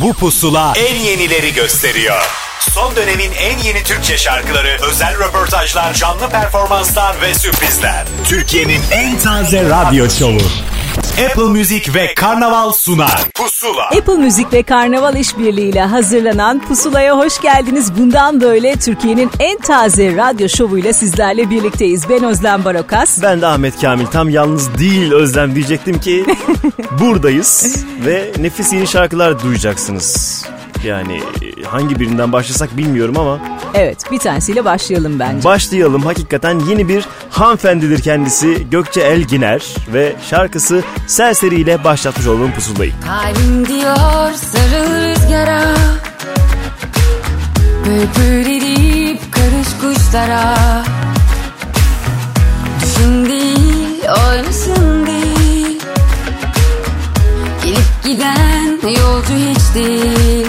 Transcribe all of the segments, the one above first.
Bu pusula en yenileri gösteriyor. Son dönemin en yeni Türkçe şarkıları, özel röportajlar, canlı performanslar ve sürprizler. Türkiye'nin en taze radyo şovu. Apple Music ve Karnaval sunar. Pusula. Apple Müzik ve Karnaval işbirliğiyle hazırlanan Pusula'ya hoş geldiniz. Bundan böyle Türkiye'nin en taze radyo şovuyla sizlerle birlikteyiz. Ben Özlem Barokas. Ben de Ahmet Kamil. Tam yalnız değil Özlem diyecektim ki buradayız ve nefis yeni şarkılar duyacaksınız. Yani hangi birinden başlasak bilmiyorum ama Evet bir tanesiyle başlayalım bence. başlayalım. Hakikaten yeni bir hanımefendidir kendisi Gökçe Elginer ve şarkısı Serseri ile başlatmış olduğum pusulayı. Kalbim diyor sarıl rüzgara. Bülbül edip karış kuşlara. Düşün değil oynasın değil. Gelip giden yolcu hiç değil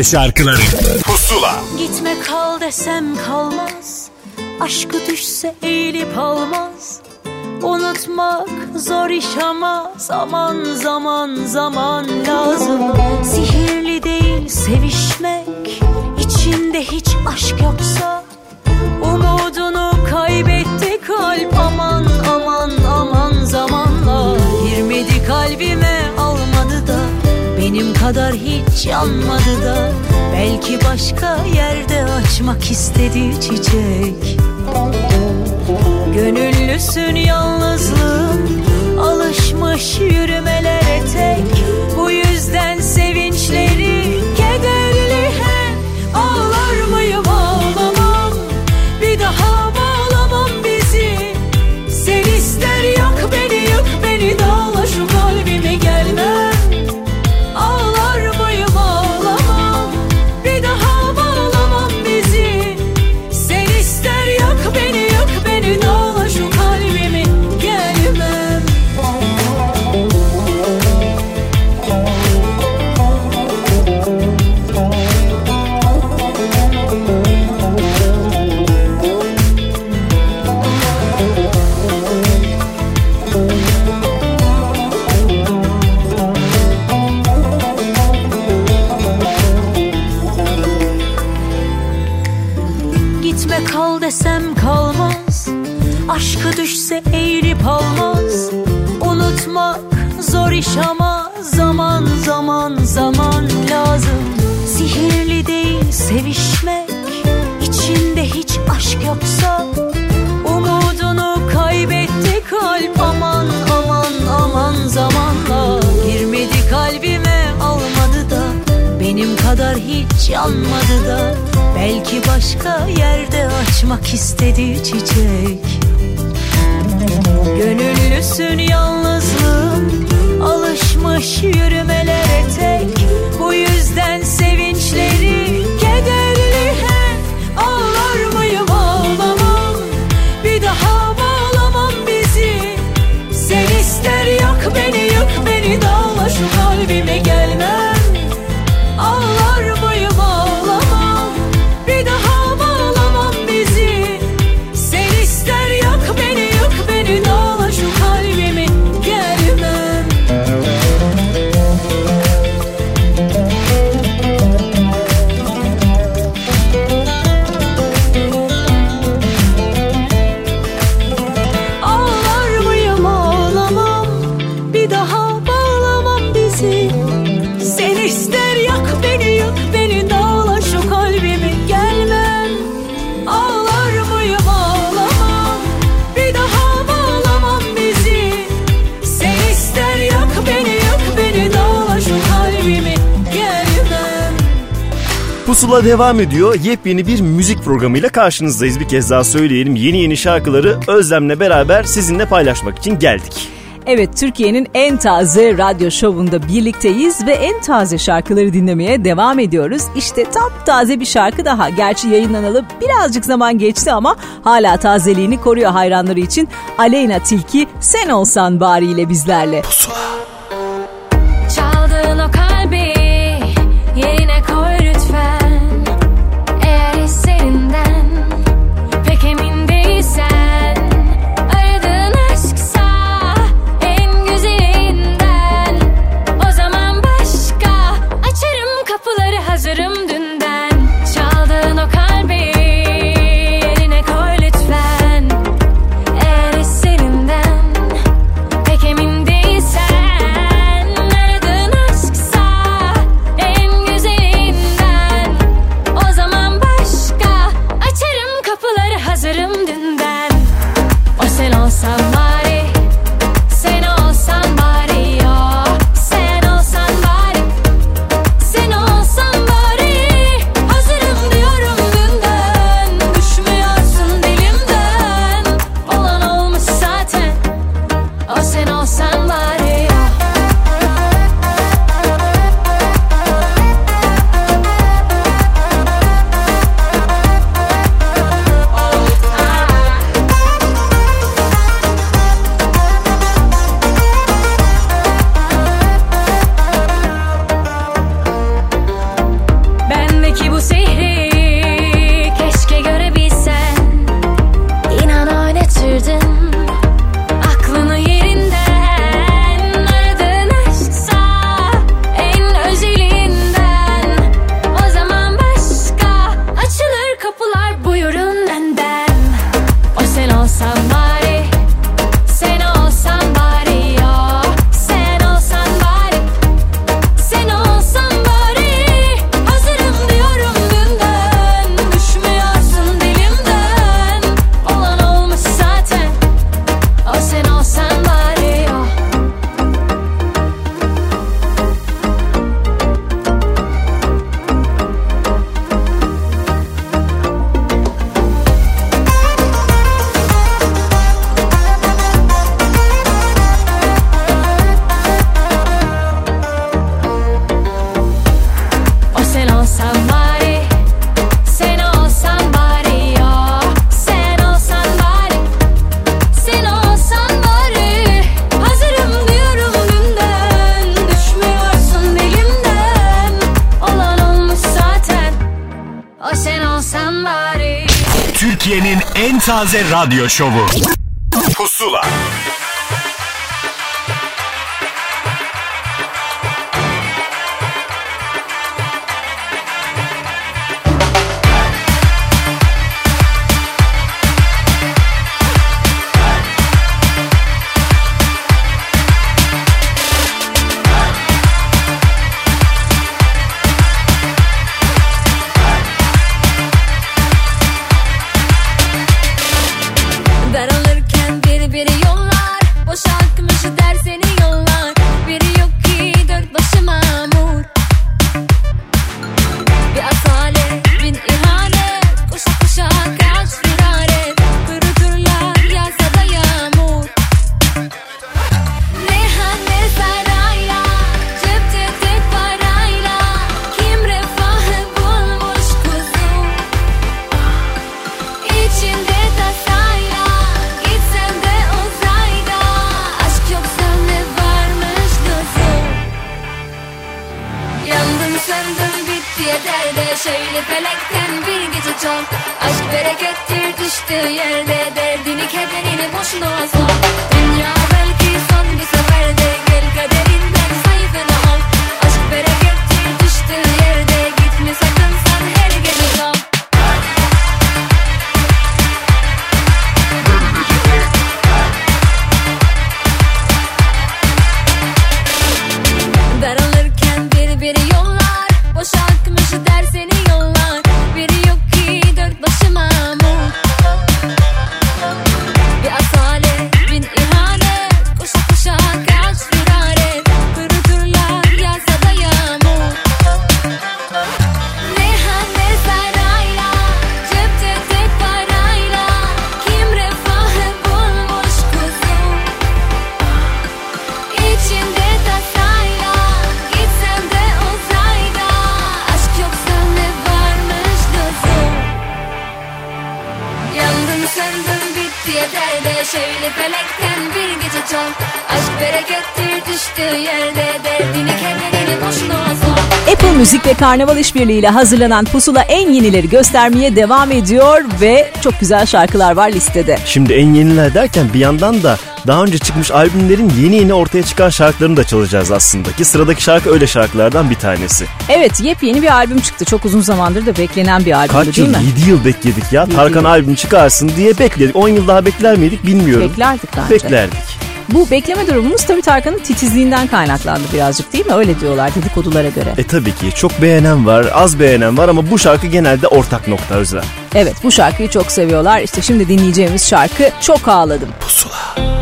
Türkçe şarkıları. Pusula. Gitme kal desem kalmaz Aşkı düşse eğilip almaz Unutmak zor iş ama Zaman zaman zaman lazım Sihirli değil sevişmek İçinde hiç aşk yoksa kadar hiç yanmadı da Belki başka yerde açmak istedi çiçek. Gönüllüsün yalnızlığın Alışmış yürümelere Yaşama zaman zaman zaman lazım. Sihirli değil sevişmek. İçinde hiç aşk yoksa Umudunu kaybetti kalp. Aman aman aman zamanla Girmedi kalbime almadı da Benim kadar hiç yanmadı da. Belki başka yerde açmak istedi çiçek. Gönüllüsün yalnız. Boş yürümeler tek pusula devam ediyor. Yepyeni bir müzik programıyla karşınızdayız. Bir kez daha söyleyelim. Yeni yeni şarkıları Özlem'le beraber sizinle paylaşmak için geldik. Evet Türkiye'nin en taze radyo şovunda birlikteyiz ve en taze şarkıları dinlemeye devam ediyoruz. İşte tam taze bir şarkı daha. Gerçi yayınlanalı birazcık zaman geçti ama hala tazeliğini koruyor hayranları için. Aleyna Tilki Sen Olsan Bari ile bizlerle. Pusula. Çaldığın o Radyo Şovu. Karnaval İşbirliği ile hazırlanan Pusula en yenileri göstermeye devam ediyor ve çok güzel şarkılar var listede. Şimdi en yeniler derken bir yandan da daha önce çıkmış albümlerin yeni yeni ortaya çıkan şarkılarını da çalacağız aslında. Ki sıradaki şarkı öyle şarkılardan bir tanesi. Evet yepyeni bir albüm çıktı. Çok uzun zamandır da beklenen bir albümdü Kaç değil yıl? mi? 7 yıl bekledik ya. Tarkan yıl. albüm çıkarsın diye bekledik. 10 yıl daha bekler miydik bilmiyorum. Beklerdik bence. Beklerdik. Bu bekleme durumumuz tabii Tarkan'ın titizliğinden kaynaklandı birazcık değil mi? Öyle diyorlar dedikodulara göre. E tabii ki çok beğenen var, az beğenen var ama bu şarkı genelde ortak nokta Özlem. Evet bu şarkıyı çok seviyorlar. İşte şimdi dinleyeceğimiz şarkı Çok Ağladım. Pusula.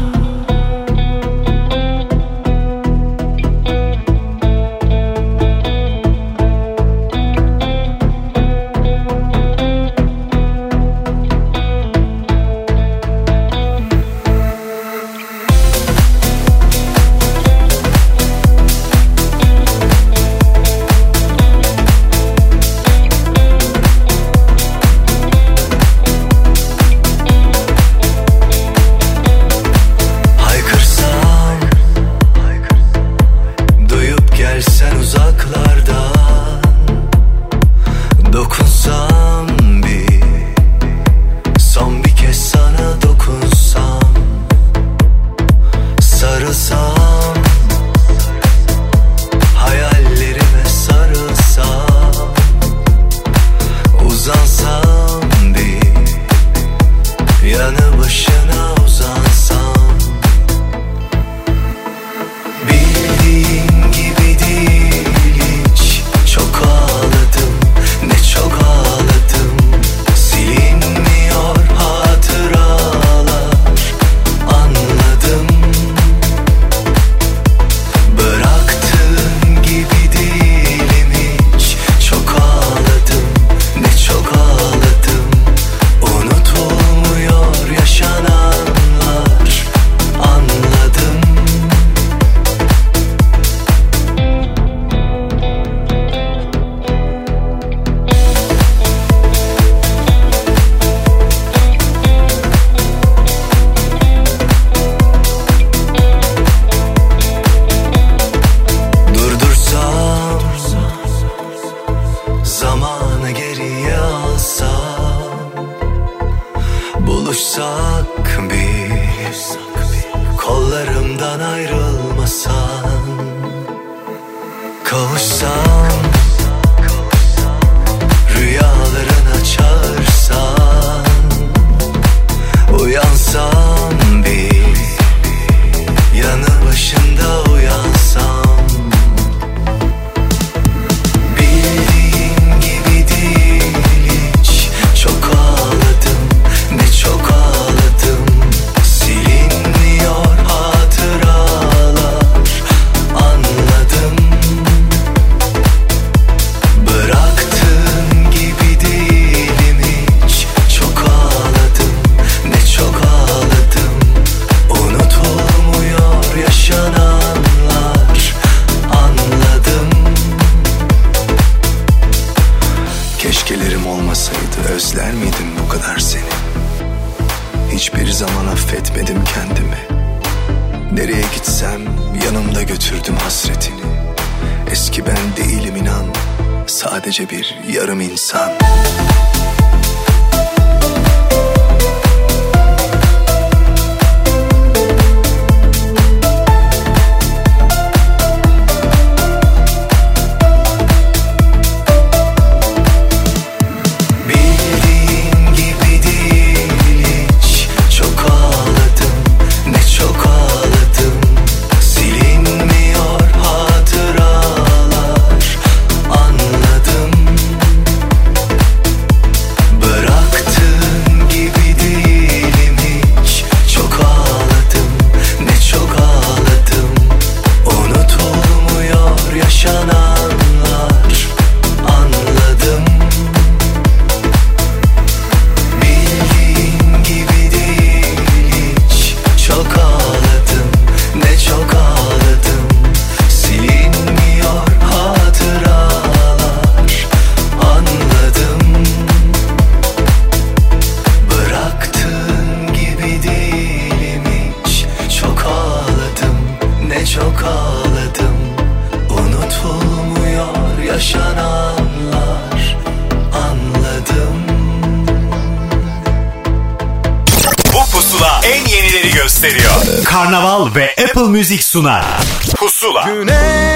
Müzik sunar. Pusula. Güneş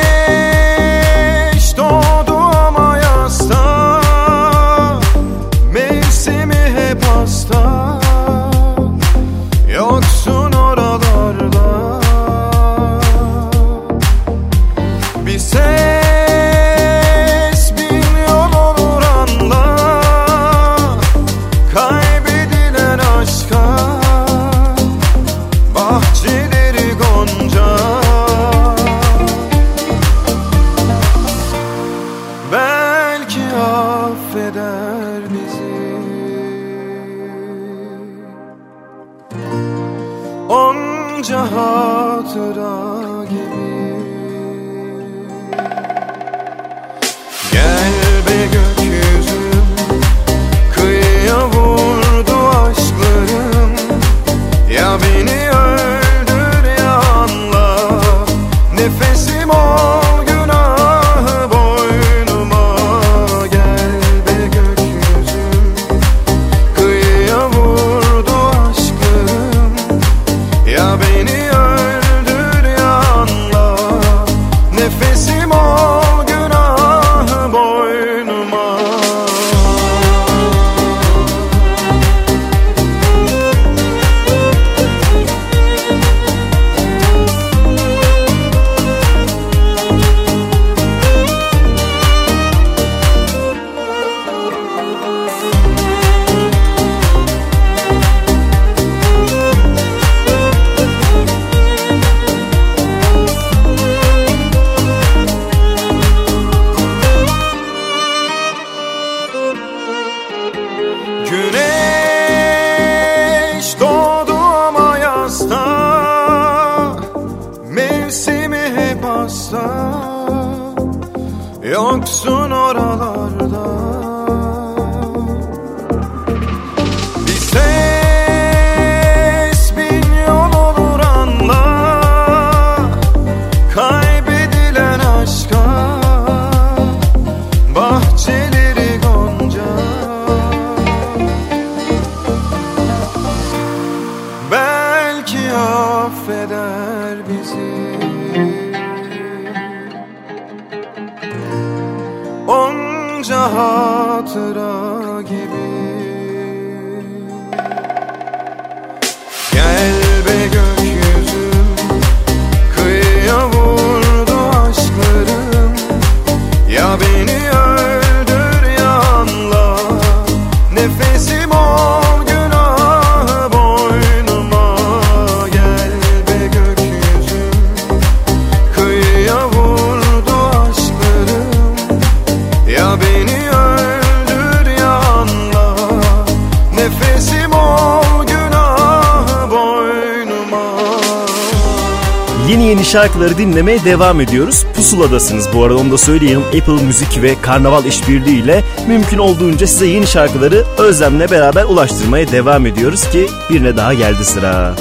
şarkıları dinlemeye devam ediyoruz. Pusuladasınız bu arada onu da söyleyelim. Apple Müzik ve Karnaval işbirliği ile mümkün olduğunca size yeni şarkıları Özlem'le beraber ulaştırmaya devam ediyoruz ki birine daha geldi sıra.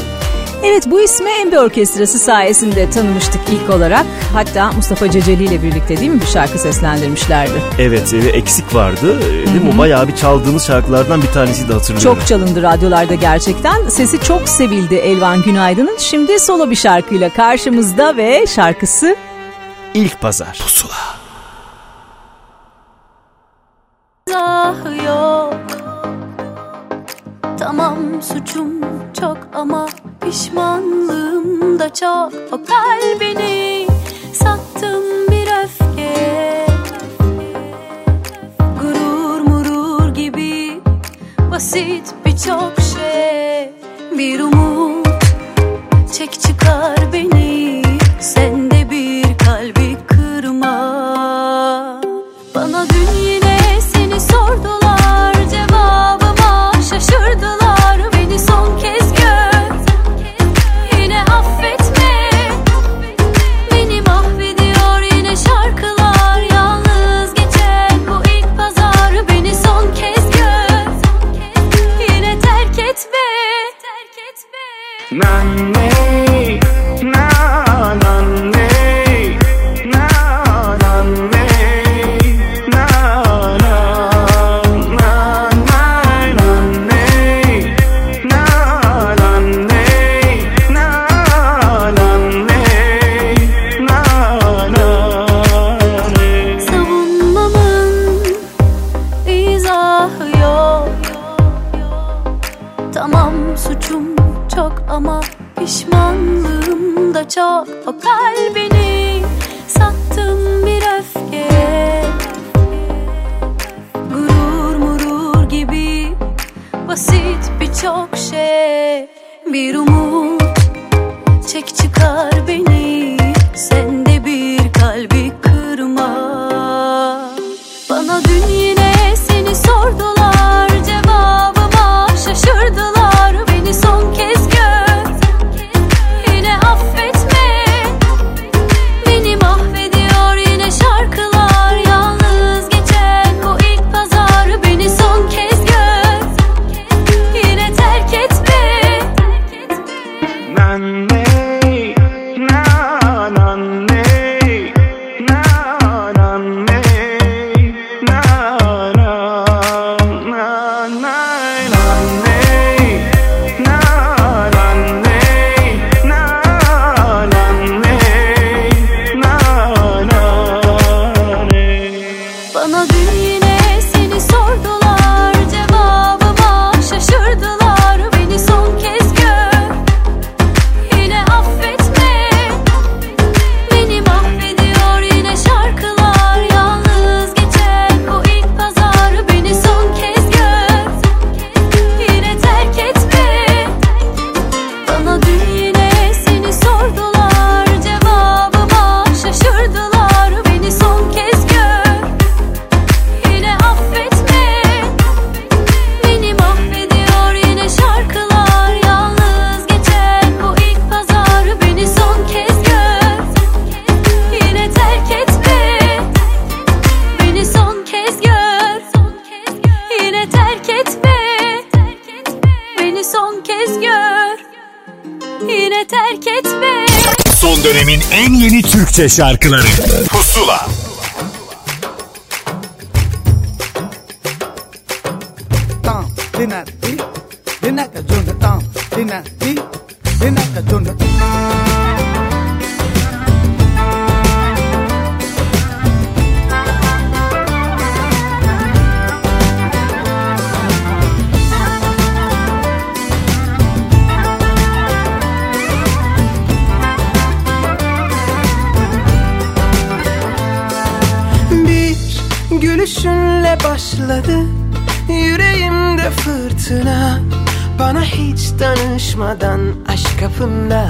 Evet bu ismi Embe Orkestrası sayesinde tanımıştık ilk olarak. Hatta Mustafa Ceceli ile birlikte değil mi bir şarkı seslendirmişlerdi. Evet ve eksik vardı. Ee, Değil mi? Bayağı bir çaldığımız şarkılardan bir tanesi de hatırlıyorum. Çok çalındı radyolarda gerçekten. Sesi çok sevildi Elvan Günaydın'ın. Şimdi solo bir şarkıyla karşımızda ve şarkısı İlk pazar. Pusula. Ah yok Tamam suçum çok ama pişmanlığım da çok O kalbini sattım bir öfke. Gurur murur gibi basit birçok şey. Bir umut çek çıkar şarkıları başladı Yüreğimde fırtına. Bana hiç danışmadan aşk kapında.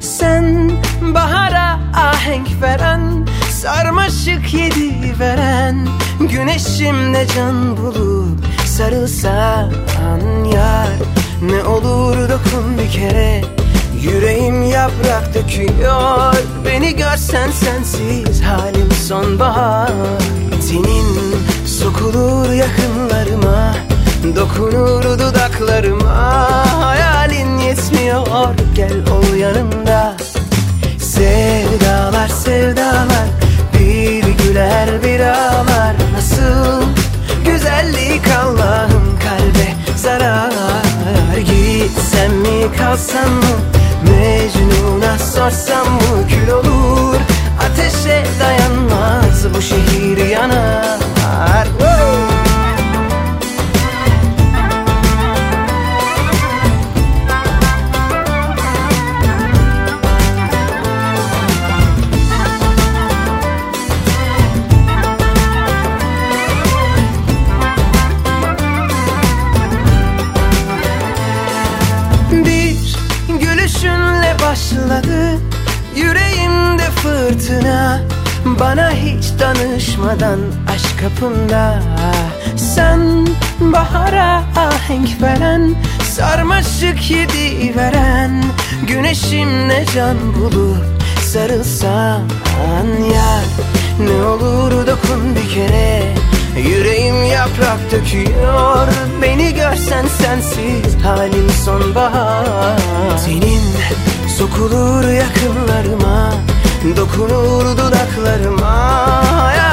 Sen bahara ahenk veren Sarmaşık yedi veren. Güneşimle can bulup sarılsan yar Ne olur dokun bir kere. Yüreğim yaprak döküyor Beni görsen sensiz halim sonbahar. Senin sokulur yakınlarıma Dokunur dudaklarıma. Hayalin yetmiyor gel ol yanımda. Sevdalar sevdalar Bir güler bir ağlar. Nasıl güzellik Allah'ım kalbe zarar? Gitsem mi kalsam mı? Mecnun'a sorsam mı? Kül olur Ateşe dayanmaz bu şehir yanar Bir gülüşünle başladı Yüreğimde fırtına. Bana hiç danışmadan aşk kapımda. Sen bahara ahenk veren Sarmaşık yedi veren. Güneşimle can bulup sarılsan yar. Ne olur dokun bir kere Yüreğim yaprak döküyor. Beni görsen sensiz halim sonbahar. Senin sokulur yakınlarıma Dokunur dudaklarıma. Hayalin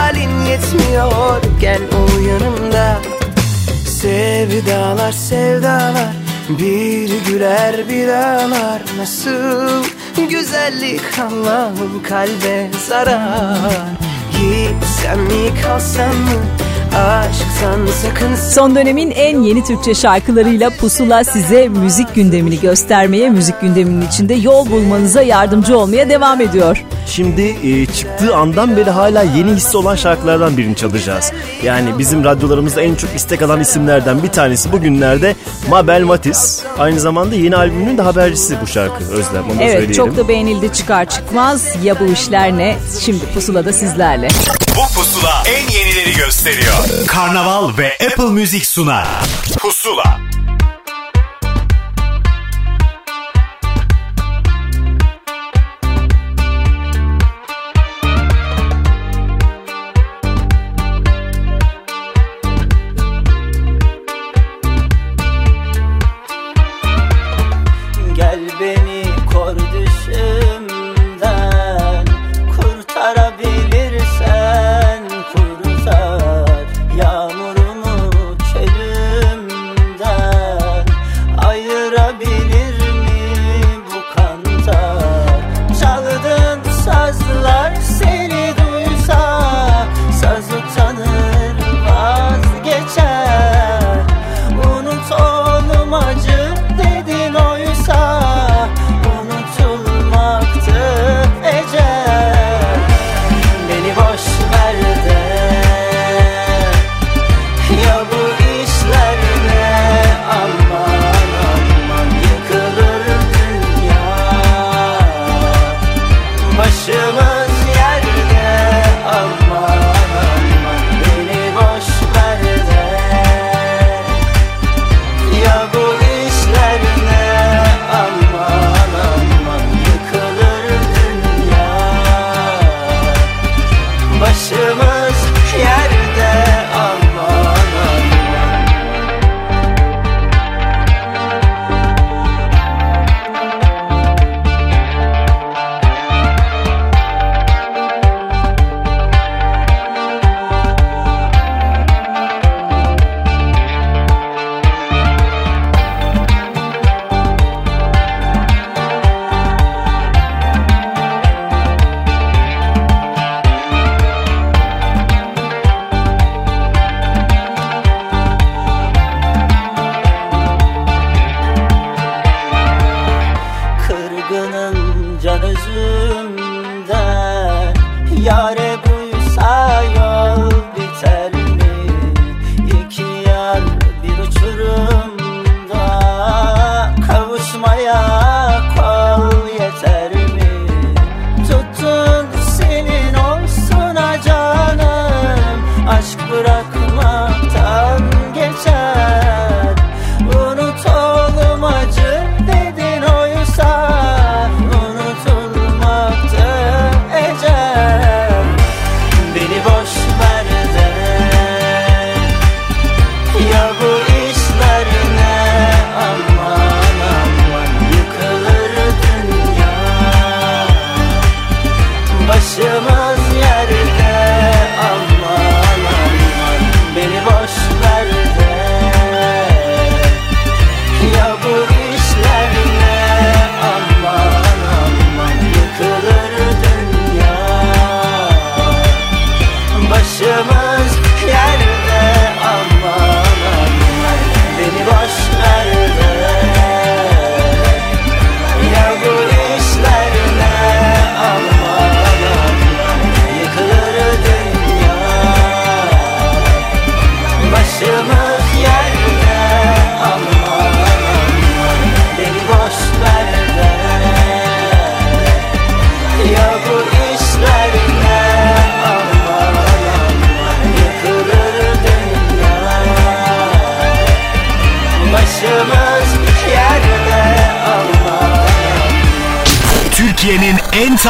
yetmiyor. Gel ol yanımda. Sevdalar sevdalar. Bir güler bir ağlar. Nasıl güzellik Allah'ım kalbe zarar? Gitsem mi kalsam mı? Sakın Son dönemin en yeni Türkçe şarkılarıyla Pusula size müzik gündemini göstermeye, müzik gündeminin içinde yol bulmanıza yardımcı olmaya devam ediyor. Şimdi e, çıktığı andan beri hala yeni hissi olan şarkılardan birini çalacağız. Yani bizim radyolarımızda en çok istek alan isimlerden bir tanesi bugünlerde Mabel Matiz. Aynı zamanda yeni albümünün de habercisi bu şarkı Özlem onu Evet söyleyelim. çok da beğenildi çıkar çıkmaz. Ya bu işler ne? Şimdi Pusula'da sizlerle. Bu pusula en yenileri gösteriyor. Karnaval ve Apple Music sunar. Pusula.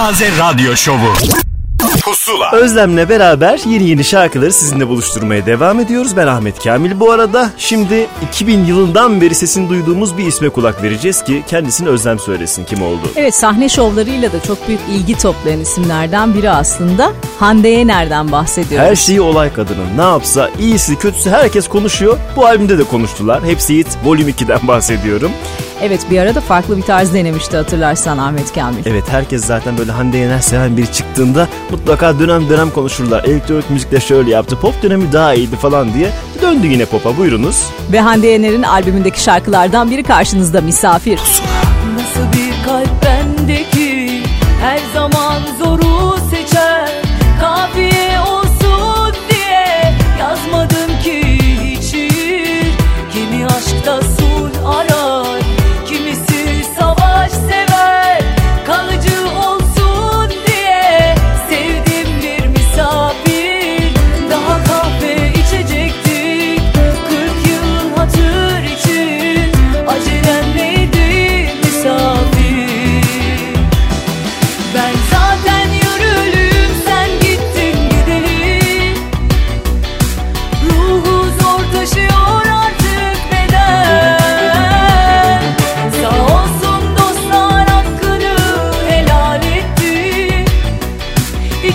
En taze radyo şovu. Pusula. Özlem'le beraber yeni yeni şarkıları sizinle buluşturmaya devam ediyoruz. Ben Ahmet Kamil. Bu arada şimdi 2000 yılından beri sesini duyduğumuz bir isme kulak vereceğiz ki kendisini Özlem söylesin kim oldu. Evet sahne şovlarıyla da çok büyük ilgi toplayan isimlerden biri aslında. Hande Yener'den bahsediyoruz. Her şeyi olay kadının. Ne yapsa iyisi kötüsü herkes konuşuyor. Bu albümde de konuştular. Hepsi Hit Volume 2'den bahsediyorum. Evet bir arada farklı bir tarz denemişti hatırlarsan Ahmet Kamil. Evet herkes zaten böyle Hande Yener seven biri çıktığında mutlaka dönem dönem konuşurlar. Elektronik müzikte şöyle yaptı, pop dönemi daha iyiydi falan diye. Döndü yine pop'a buyurunuz. Ve Hande Yener'in albümündeki şarkılardan biri karşınızda Misafir. Nasıl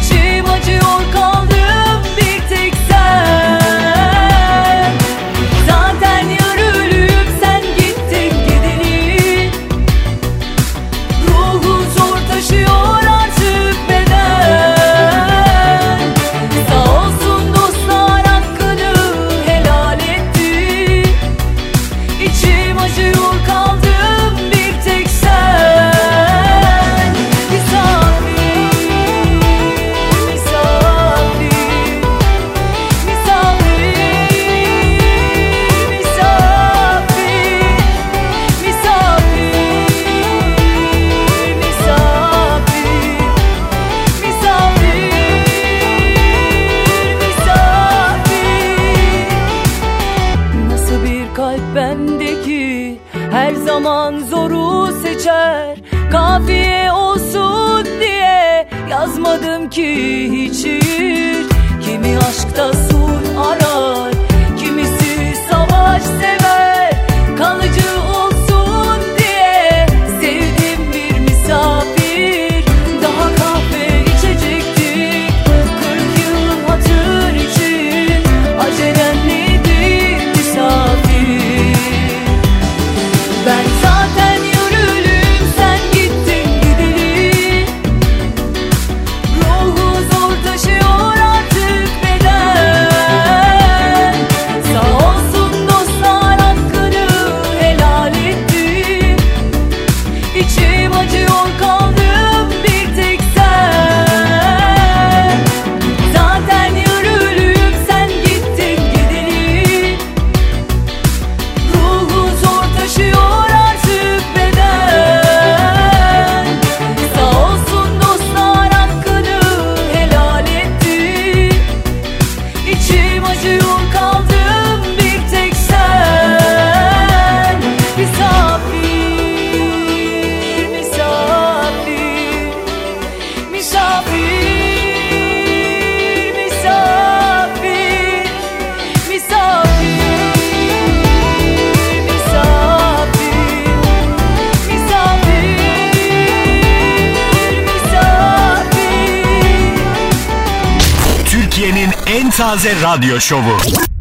İçim acıyor kaldım taze radyo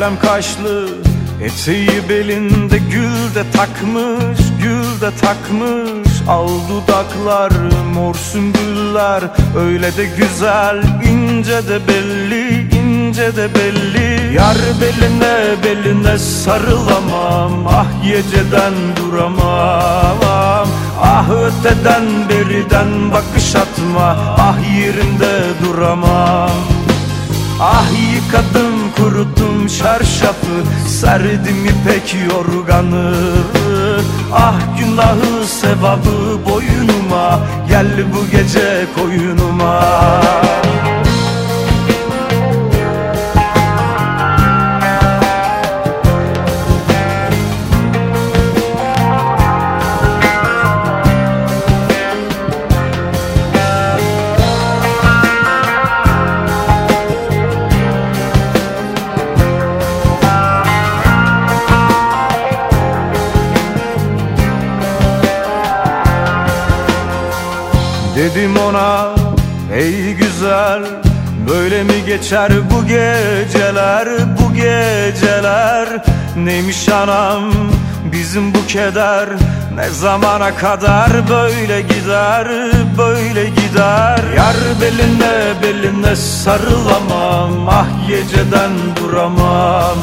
kalem kaşlı Eteği belinde gül de takmış Gül de takmış. Al dudaklar mor sümbüller Öyle de güzel ince de belli ince de belli. Yar beline beline sarılamam Ah yeceden duramam. Ah öteden beriden bakış atma Ah yerinde duramam Ah yıkadım kuruttum çarşafı Serdim ipek yorganı. Ah günahı sevabı boynuma Gel bu gece koyunuma Dedim ona ey güzel Böyle mi geçer bu geceler bu geceler? Neymiş anam bizim bu keder Ne zamana kadar böyle gider böyle gider? Yar beline beline sarılamam Ah geceden duramam.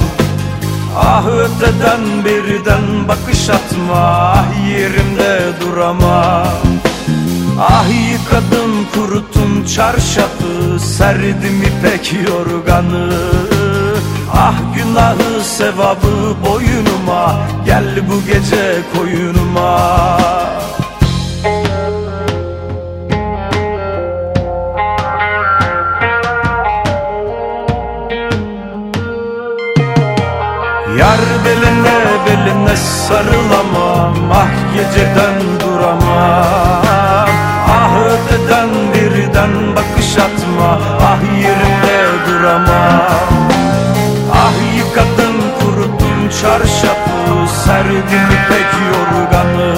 Ah öteden birden bakış atma Ah yerimde duramam Ah yıkadım kurutun çarşafı Serdim ipek yorganı. Ah günahı sevabı boynuma Gel bu gece koyunuma. Yar beline beline sarılamam Ah geceden duramam Öteden birden bakış atma Ah yerimde duramam Ah yıkadın kurutun çarşafı Serdim ipek yorganı.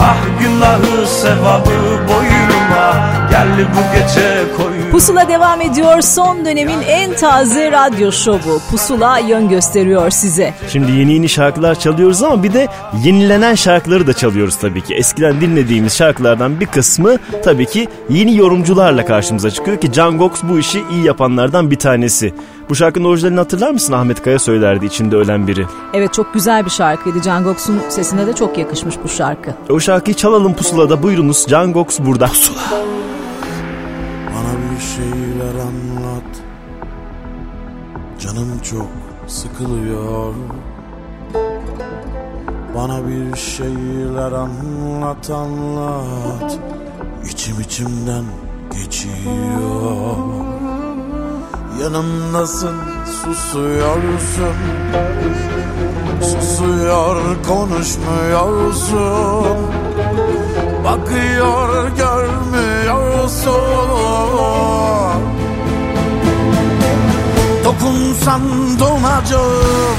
Ah günahı sevabı boynuma Gel bu gece koy Pusula devam ediyor. Son dönemin en taze radyo şovu. Pusula yön gösteriyor size. Şimdi yeni yeni şarkılar çalıyoruz ama bir de yenilenen şarkıları da çalıyoruz tabii ki. Eskiden dinlediğimiz şarkılardan bir kısmı tabii ki yeni yorumcularla karşımıza çıkıyor ki Can Gox bu işi iyi yapanlardan bir tanesi. Bu şarkının orijinalini hatırlar mısın? Ahmet Kaya söylerdi içinde ölen biri. Evet çok güzel bir şarkıydı. Can Gox'un sesine de çok yakışmış bu şarkı. O şarkıyı çalalım pusulada buyurunuz. Can Gox burada. Pusula. Bana bir şeyler anlat. Canım çok sıkılıyor. Bana bir şeyler anlat anlat. İçim içimden geçiyor. Yanımdasın susuyorsun. Susuyor konuşmuyorsun Bakıyor görmüyorsun Dokunsan donacağım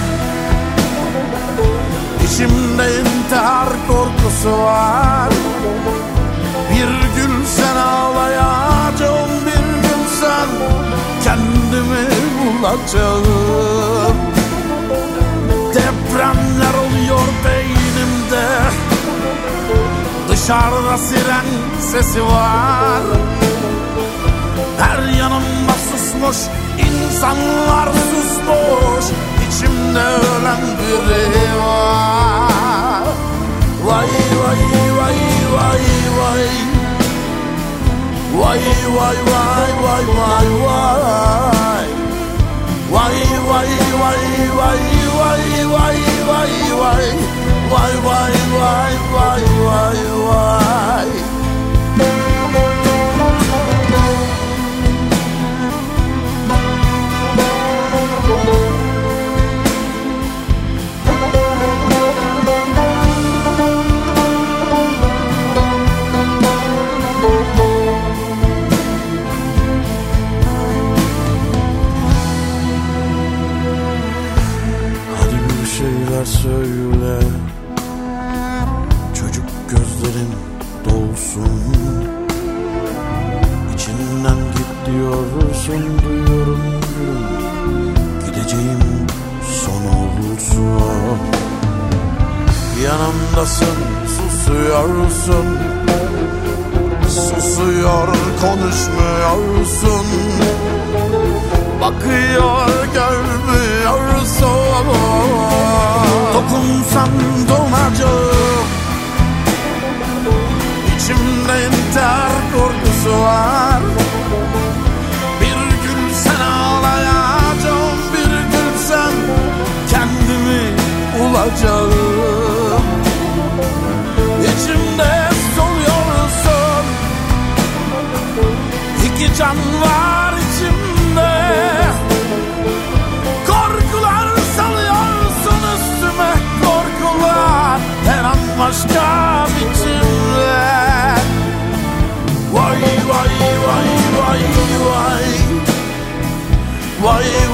İçimde intihar korkusu var. Bir gün sen ağlayacağım Bir gün sen kendimi bulacağım. Depremler oluyor beynimde Dışarıda siren sesi var Her yanımda susmuş insanlar susmuş İçimde ölen biri var Vay vay vay vay vay Vay vay vay vay vay vay Vay vay vay vay vay vay vay vay Vay vay vay vay vay vay. Bir şeyler söyle gözlerin dolsun. İçinden git diyorsun duyuyorum Gideceğim son olursun Yanımdasın susuyorsun. Susuyor konuşmuyorsun. Bakıyor görmüyorsun. Dokunsan donacağım İntihar korkusu var. Bir gün sen ağlayacağım Bir gün sen kendimi bulacağım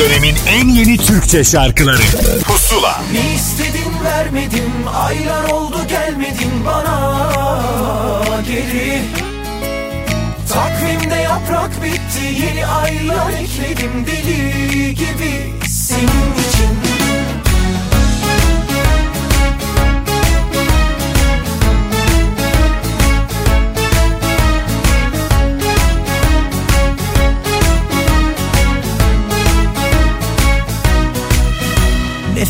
Dönemin en yeni Türkçe şarkıları. Pusula. Ne istedin vermedim Aylar oldu gelmedin bana. Geri. Takvimde yaprak bitti Yeni aylar ekledim deli gibi Senin için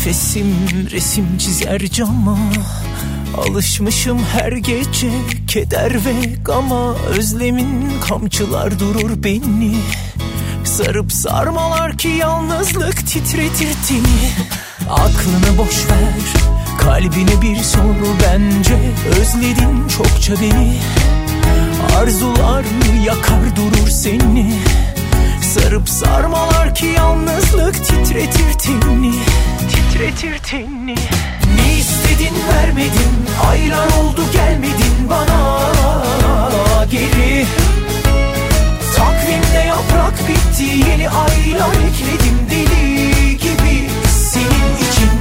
Nefesim resim çizer cama. Alışmışım her gece keder ve gama. Özlemin kamçılar durur beni. Sarıp sarmalar ki yalnızlık titretir teni. Aklını boş ver kalbine bir sor. Bence Özledin çokça beni. Arzular yakar durur seni? Sarıp sarmalar ki yalnızlık titretir tenini Titretir tenini Ne istedin vermedin Aylar oldu gelmedin bana. Geri. Takvimde yaprak bitti Yeni aylar ekledim deli gibi Senin için.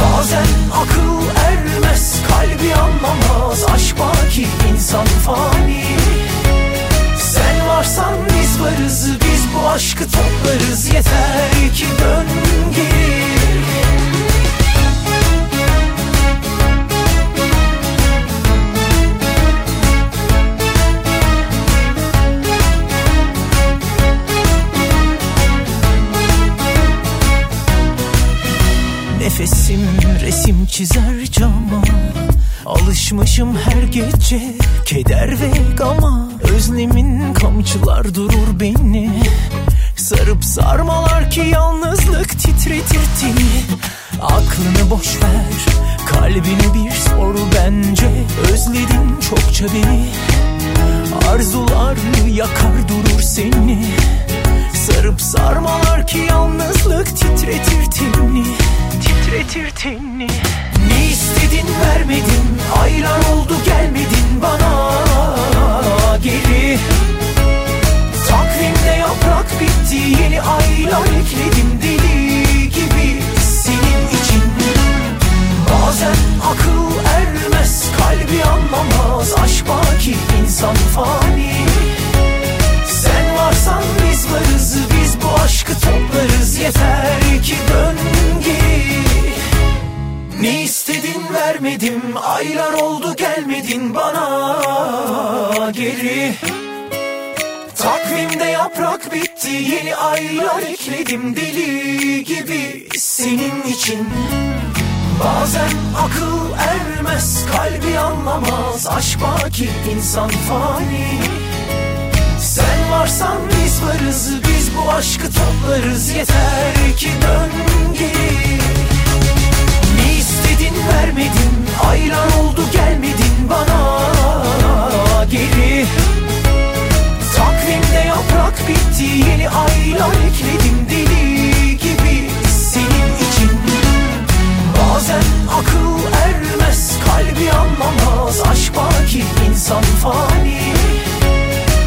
Bazen akıl ermez Kalbi anlamaz Aşk baki insan fani sen varsan biz varız Biz bu aşkı toplarız. Yeter ki dön geri Nefesim resim çizer cama Alışmışım her gece keder ve gama. Özlemin kamçılar durur beni. Sarıp sarmalar ki yalnızlık titretir teni. Aklını boş ver kalbini bir sor bence. Özledin çokça beni. Arzular yakar durur seni. Sarıp sarmalar ki yalnızlık titretir teni. Titretir teni. Ne istedin vermedin. Aylar oldu gelmedin bana. Geri. Takvimde yaprak bitti Yeni aylar ekledim deli gibi Senin için. Bazen akıl ermez Kalbi anlamaz Aşk baki insan fani. Sen varsan biz varız Biz bu aşkı toplarız. Yeter ki dön geri Ne istedin vermedim Aylar oldu gelmedin bana. Geri. Takvimde yaprak bitti Yeni aylar ekledim deli gibi Senin için. Bazen akıl ermez Kalbi anlamaz Aşk baki insan fani. Sen varsan biz varız Biz bu aşkı toplarız Yeter ki dön geri vermedin Aylar oldu gelmedin bana. Geri Takvimde yaprak bitti Yeni aylar ekledim deli gibi Senin için. Bazen akıl ermez Kalbi anlamaz Aşk baki insan fani.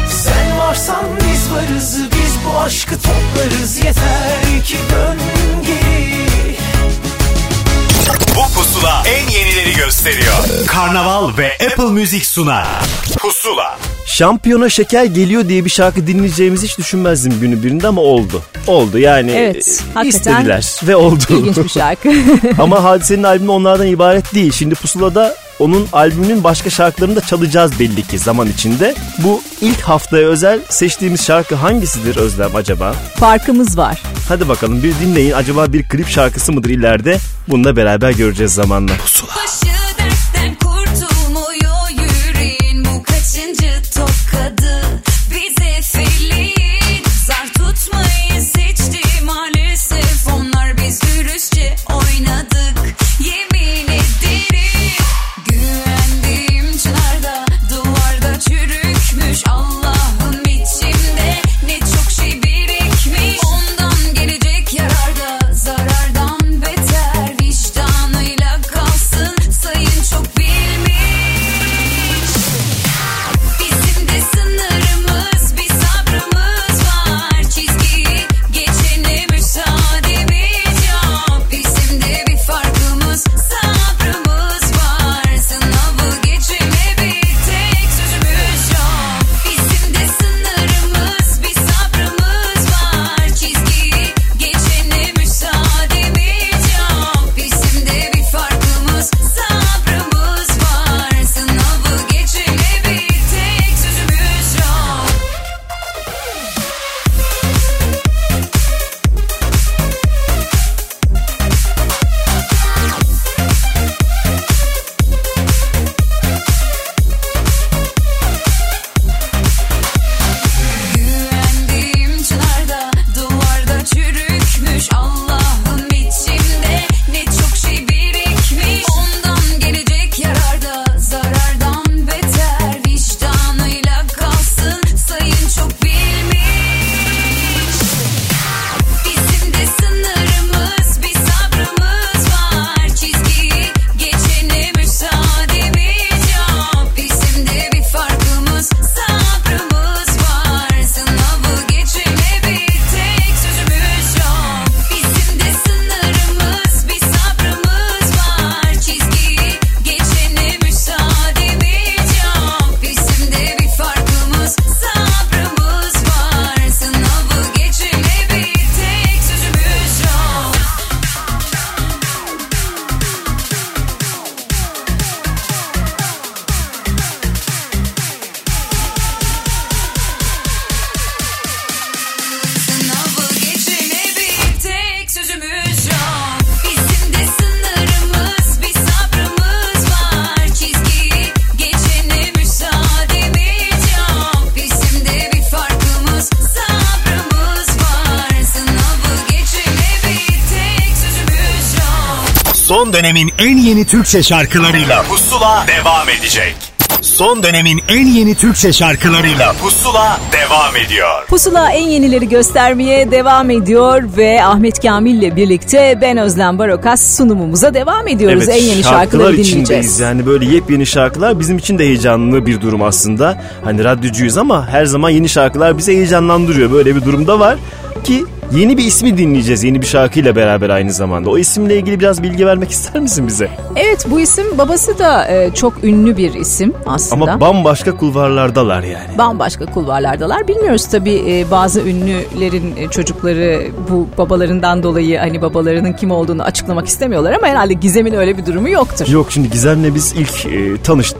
Sen varsan biz varız Biz bu aşkı toplarız Yeter ki dön geri Bu pusula en yenileri gösteriyor. Karnaval ve Apple Music sunar. Pusula. Şampiyona şeker geliyor diye bir şarkı dinleyeceğimizi hiç düşünmezdim günü birinde ama oldu. Oldu yani Evet, e, hakikaten istediler ve oldu. İlginç bir şarkı. ama Hadise'nin albümü onlardan ibaret değil. Şimdi Pusula'da onun albümünün başka şarkılarını da çalacağız belli ki zaman içinde. Bu ilk haftaya özel seçtiğimiz şarkı hangisidir Özlem acaba? Farkımız var. Hadi bakalım bir dinleyin. Acaba bir klip şarkısı mıdır ileride? Bunu da beraber göreceğiz zamanla. Başı dönemin en yeni Türkçe şarkılarıyla Pusula devam edecek. Son dönemin en yeni Türkçe şarkılarıyla Pusula devam ediyor. Pusula en yenileri göstermeye devam ediyor ve Ahmet Kamil ile birlikte ben Özlem Barokas sunumumuza devam ediyoruz. en yeni şarkıları içindeyiz dinleyeceğiz. yani böyle yepyeni şarkılar bizim için de heyecanlı bir durum aslında. Hani radyocuyuz ama her zaman yeni şarkılar bizi heyecanlandırıyor. Böyle bir durumda var ki yeni bir ismi dinleyeceğiz yeni bir şarkıyla beraber aynı zamanda. O isimle ilgili biraz bilgi vermek ister misin bize? Evet bu isim babası da e, çok ünlü bir isim aslında. Ama bambaşka kulvarlardalar yani. bambaşka kulvarlardalar. Bilmiyoruz tabii e, bazı ünlülerin e, çocukları bu babalarından dolayı hani babalarının kim olduğunu açıklamak istemiyorlar ama herhalde Gizem'in öyle bir durumu yoktur. Yok şimdi Gizem'le biz ilk e, tanış,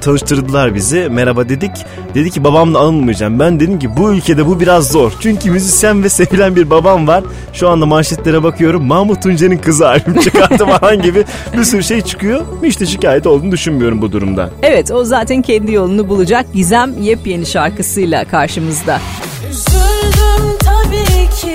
tanıştırdılar bizi. Merhaba dedik. Dedi ki babamla anılmayacağım. Ben dedim ki bu ülkede bu biraz zor. Çünkü müzisyen ve sevilen bir babam var. Şu anda manşetlere bakıyorum. Mahmut Tuncer'in kızı albüm çıkarttı falan gibi bir sürü şey çıkıyor. Hiç de şikayet olduğunu düşünmüyorum bu durumdan. Evet o zaten kendi yolunu bulacak. Gizem yepyeni şarkısıyla karşımızda. Üzüldüm tabii ki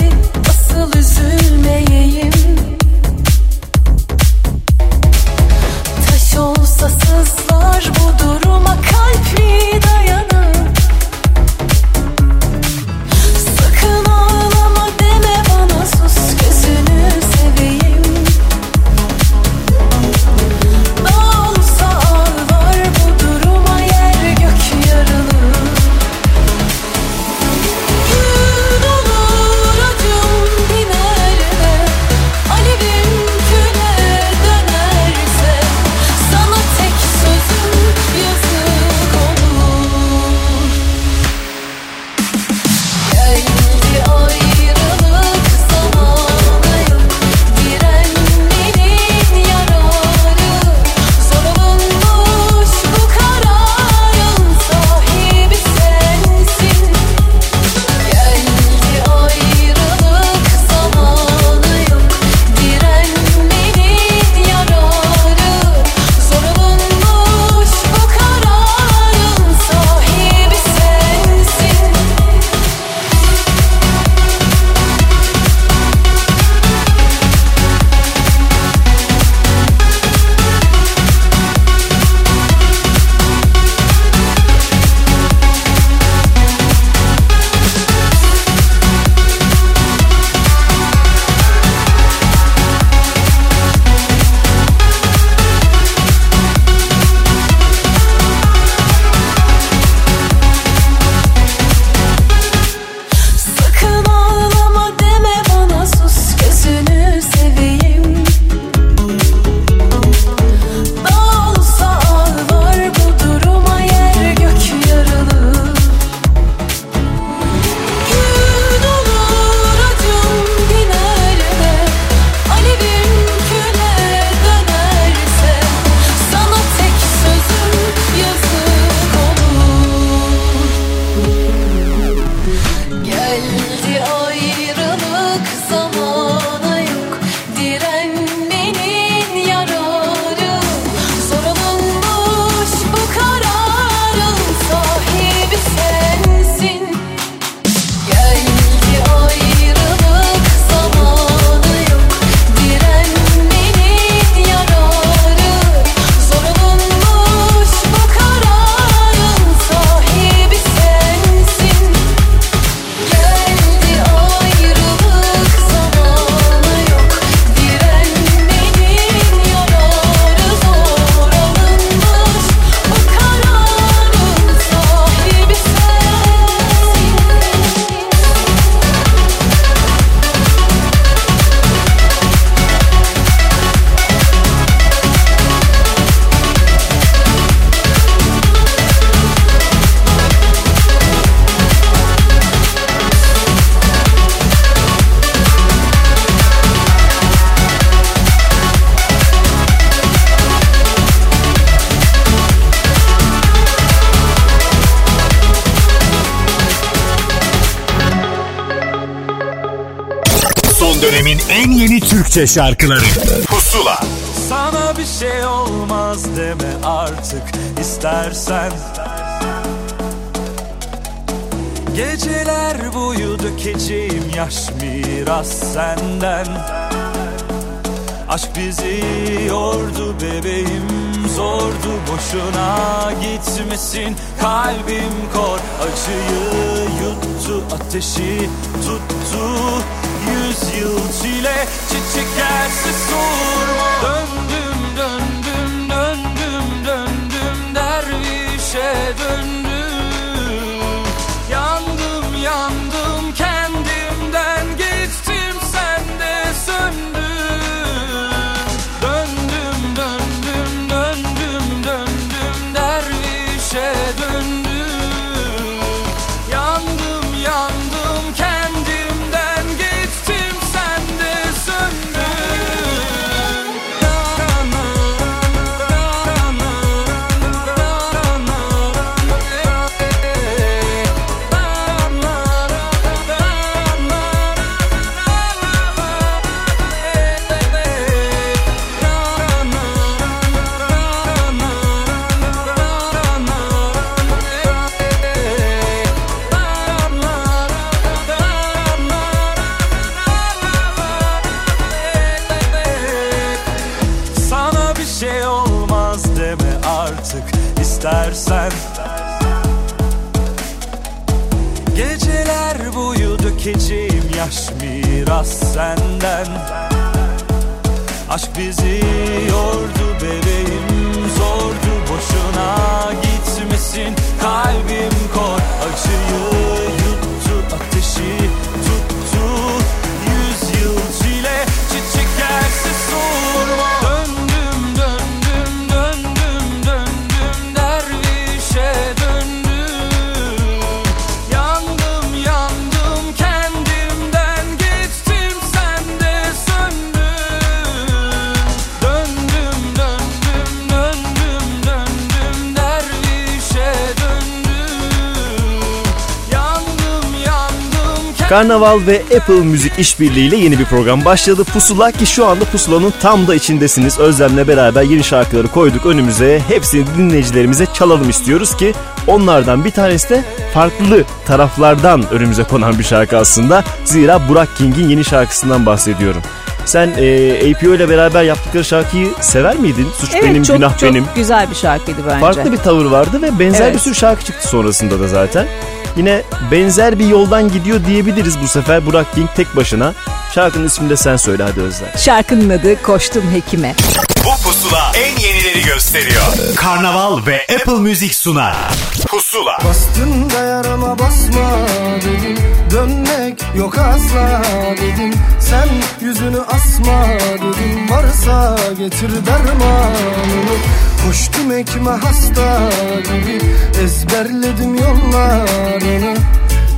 Türkçe şarkıları. Pusula. Sana bir şey olmaz deme artık istersen. Geceler boyu dökeceğim yaş miras senden. Aşk bizi yordu bebeğim zordu boşuna gitmesin. Kalbim kor acıyı yuttu ateşi tuttu. Yüz yıl çile çiçek gelse sorma döndüm döndüm döndüm döndüm dervişe döndüm Aşk bizi yordu Karnaval ve Apple Müzik işbirliğiyle yeni bir program başladı. Pusula ki şu anda Pusula'nın tam da içindesiniz. Özlem'le beraber yeni şarkıları koyduk önümüze. Hepsini dinleyicilerimize çalalım istiyoruz ki onlardan bir tanesi de farklı taraflardan önümüze konan bir şarkı aslında. Zira Burak King'in yeni şarkısından bahsediyorum. Sen e, APO ile beraber yaptıkları şarkıyı sever miydin? Suç Evet benim, çok, günah çok benim. güzel bir şarkıydı bence. Farklı bir tavır vardı ve benzer Evet. bir sürü şarkı çıktı sonrasında da zaten. Yine benzer bir yoldan gidiyor diyebiliriz bu sefer Burak King tek başına. Şarkının ismini de sen söyle hadi Özlem. Şarkının adı Koştum Hekime. Bu pusula en yenileri gösteriyor. Karnaval ve Apple Müzik sunar. Pusula. Bastın da yarama basma dedim Dönmek yok asla dedim Sen yüzünü asma dedim Varsa getir dermanını Koştum ekme hasta gibi Ezberledim yollarını.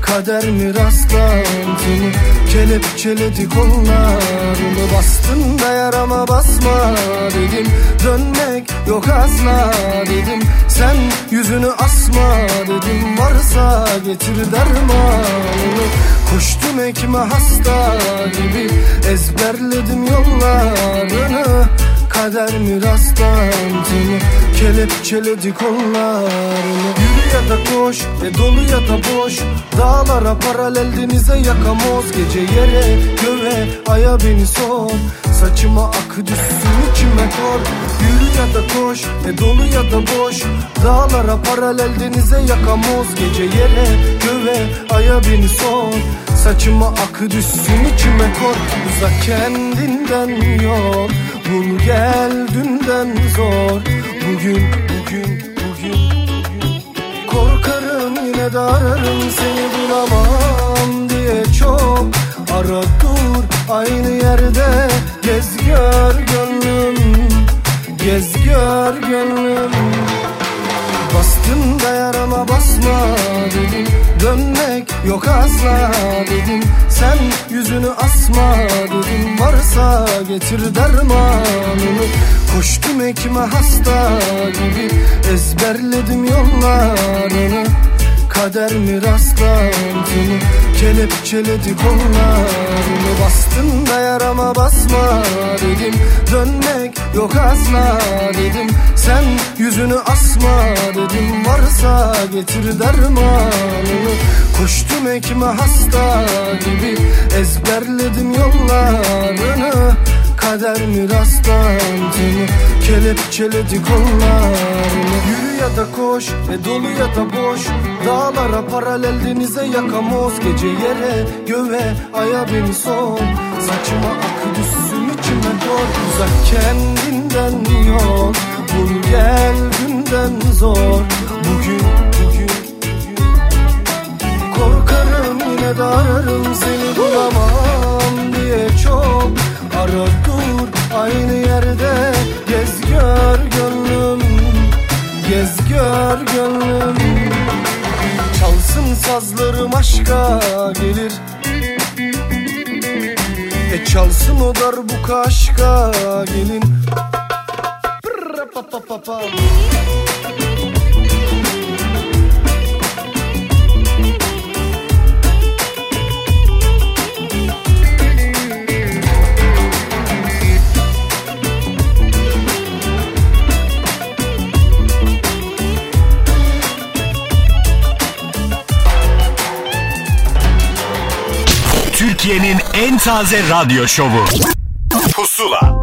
Kader mi rastlantını Kelepçeledi kollarını. Bastın da yarama basma dedim Dönmek yok asla dedim. Sen yüzünü asma dedim Varsa getir dermanını. Koştum ekme hasta gibi Ezberledim yollarını Kader mi rastlantını Kelepçeledi kollarını. Yürü ya da koş ve dolu ya da boş. Dağlara paralel denize yakamoz. Gece yere göğe aya beni sor. Saçıma akı düşsün içime kor. Yürü ya da koş ve dolu ya da boş. Dağlara paralel denize yakamoz. Gece yere göğe aya beni sor. Saçıma akı düşsün içime kor. Uzak kendinden yol Bul gel dünden zor. Bugün, bugün, bugün, Korkarım yine de ararım seni bulamam diye çok. Ara dur aynı yerde Gez gör gönlüm. Gez gör gönlüm Bastın da yarama basma dedim. Dönmek yok asla dedim. Sen yüzünü asma dedim. Varsa getir dermanını. Koştum ekme hasta gibi Ezberledim yollarını Kader mi rastlantını? Kelepçeledi kollarını Bastın da yarama basma dedim. Dönmek yok asla dedim. Sen yüzünü asma dedim. Varsa getir dermanını. Koştum ekme hasta gibi Ezberledim yollarını Kader mi rastlantı mı Kelepçeledi kollarını. Yürü ya da koş ve dolu ya da boş Dağlara paralel denize yakamoz Gece yere göve aya bin son Saçıma akı düşsün içime dor. Uzak kendinden yol Bul gel günden zor. Bugün bugün Korkarım yine de ararım seni. Bulamam diye çok Arıp dur aynı yerde Gez gör gönlüm Gez gör gönlüm. Çalsın sazlarım aşka gelir. E çalsın o darbuka aşka gelin. Brr, pa, pa, pa, pa. Türkiye'nin en taze radyo şovu. Pusula.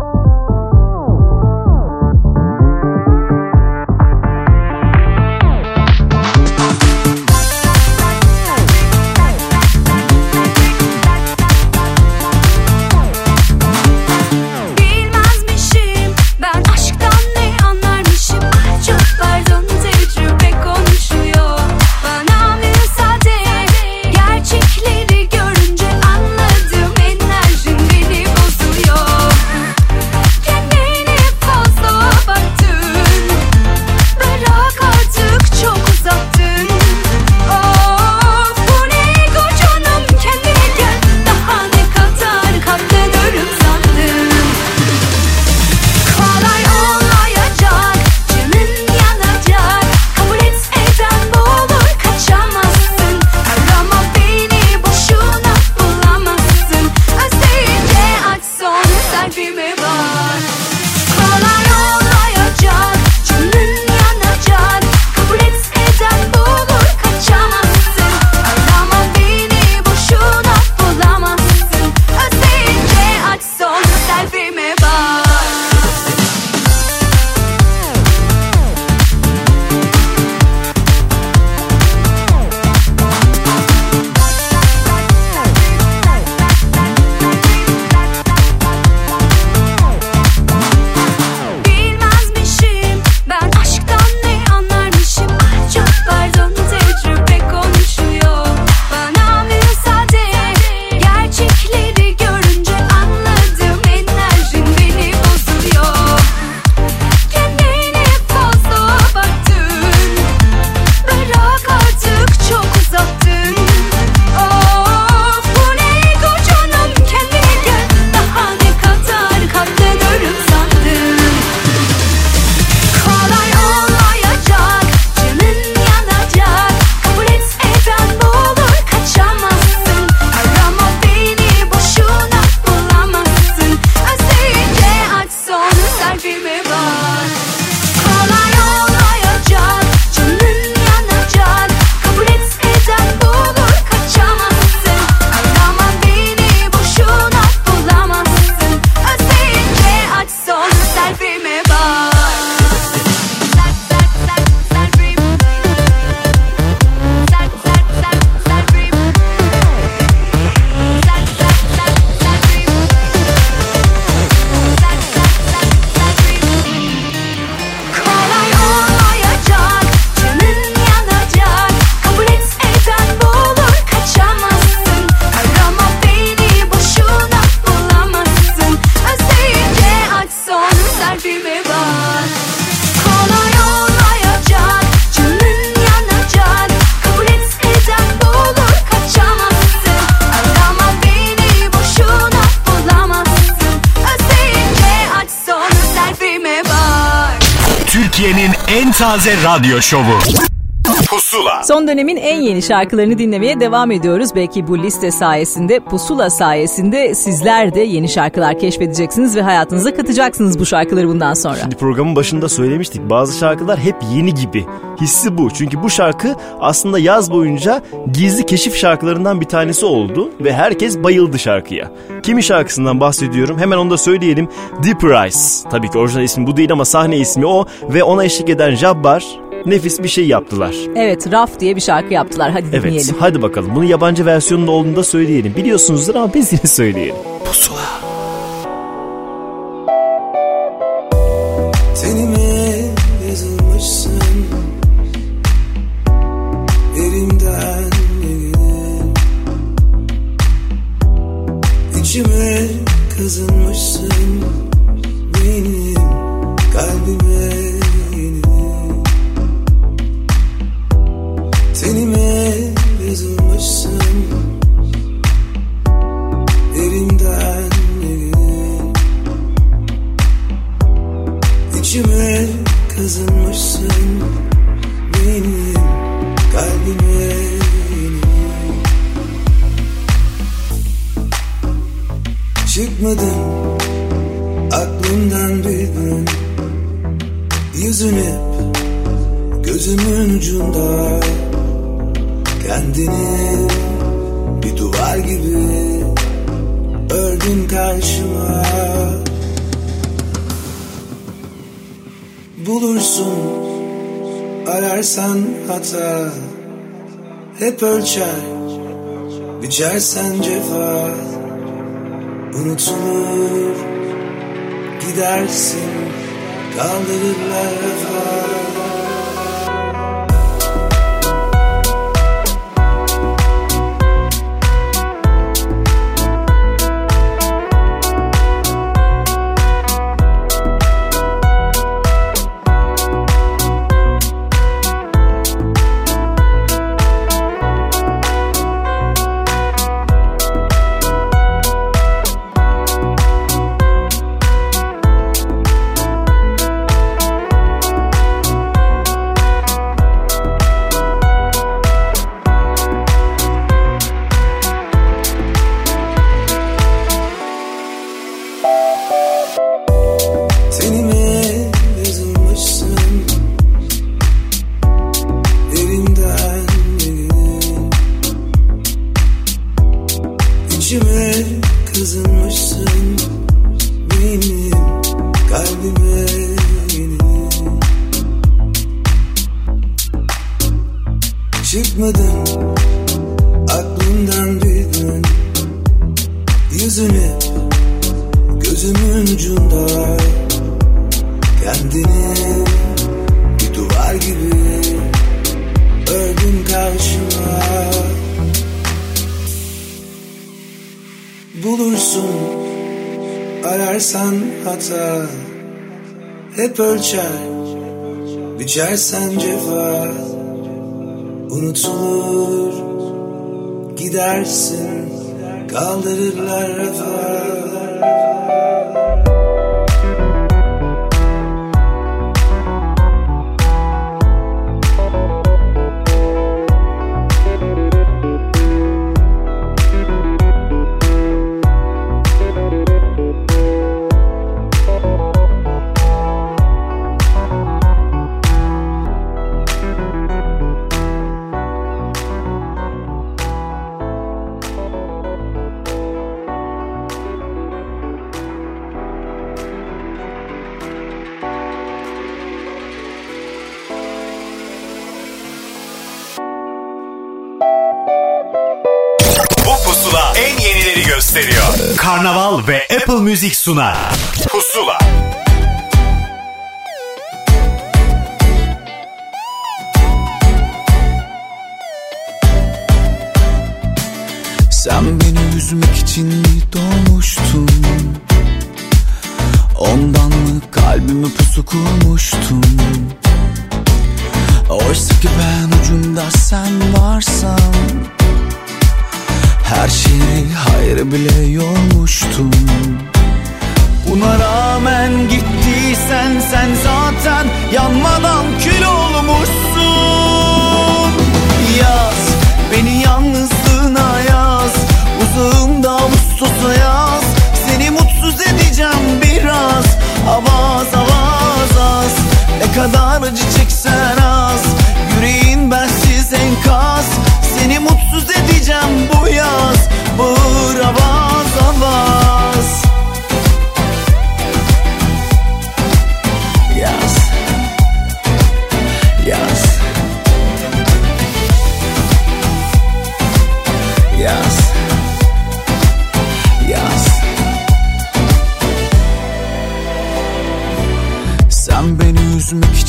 Türkiye'nin en taze radyo şovu. Pusula. Son dönemin en yeni şarkılarını dinlemeye devam ediyoruz. Belki bu liste sayesinde, pusula sayesinde sizler de yeni şarkılar keşfedeceksiniz ve hayatınıza katacaksınız bu şarkıları bundan sonra. Şimdi programın başında söylemiştik bazı şarkılar hep yeni gibi. Hissi bu. Çünkü bu şarkı aslında yaz boyunca gizli keşif şarkılarından bir tanesi oldu ve herkes bayıldı şarkıya. Kimin şarkısından bahsediyorum? Hemen onu da söyleyelim. Deeper Eyes. Tabii ki orijinal ismi bu değil ama sahne ismi o ve ona eşlik eden Jabbar nefis bir şey yaptılar. Evet, Raf diye bir şarkı yaptılar. Hadi Evet dinleyelim. hadi bakalım. Bunun yabancı versiyonunda olduğunu da söyleyelim. Biliyorsunuzdur ama biz yine söyleyelim. Pusula. Ölçer biçersen cefa Unutulur gidersin kaldırırlar. rafa Hep ölçer biçersen cefa Music sunar. Pusula.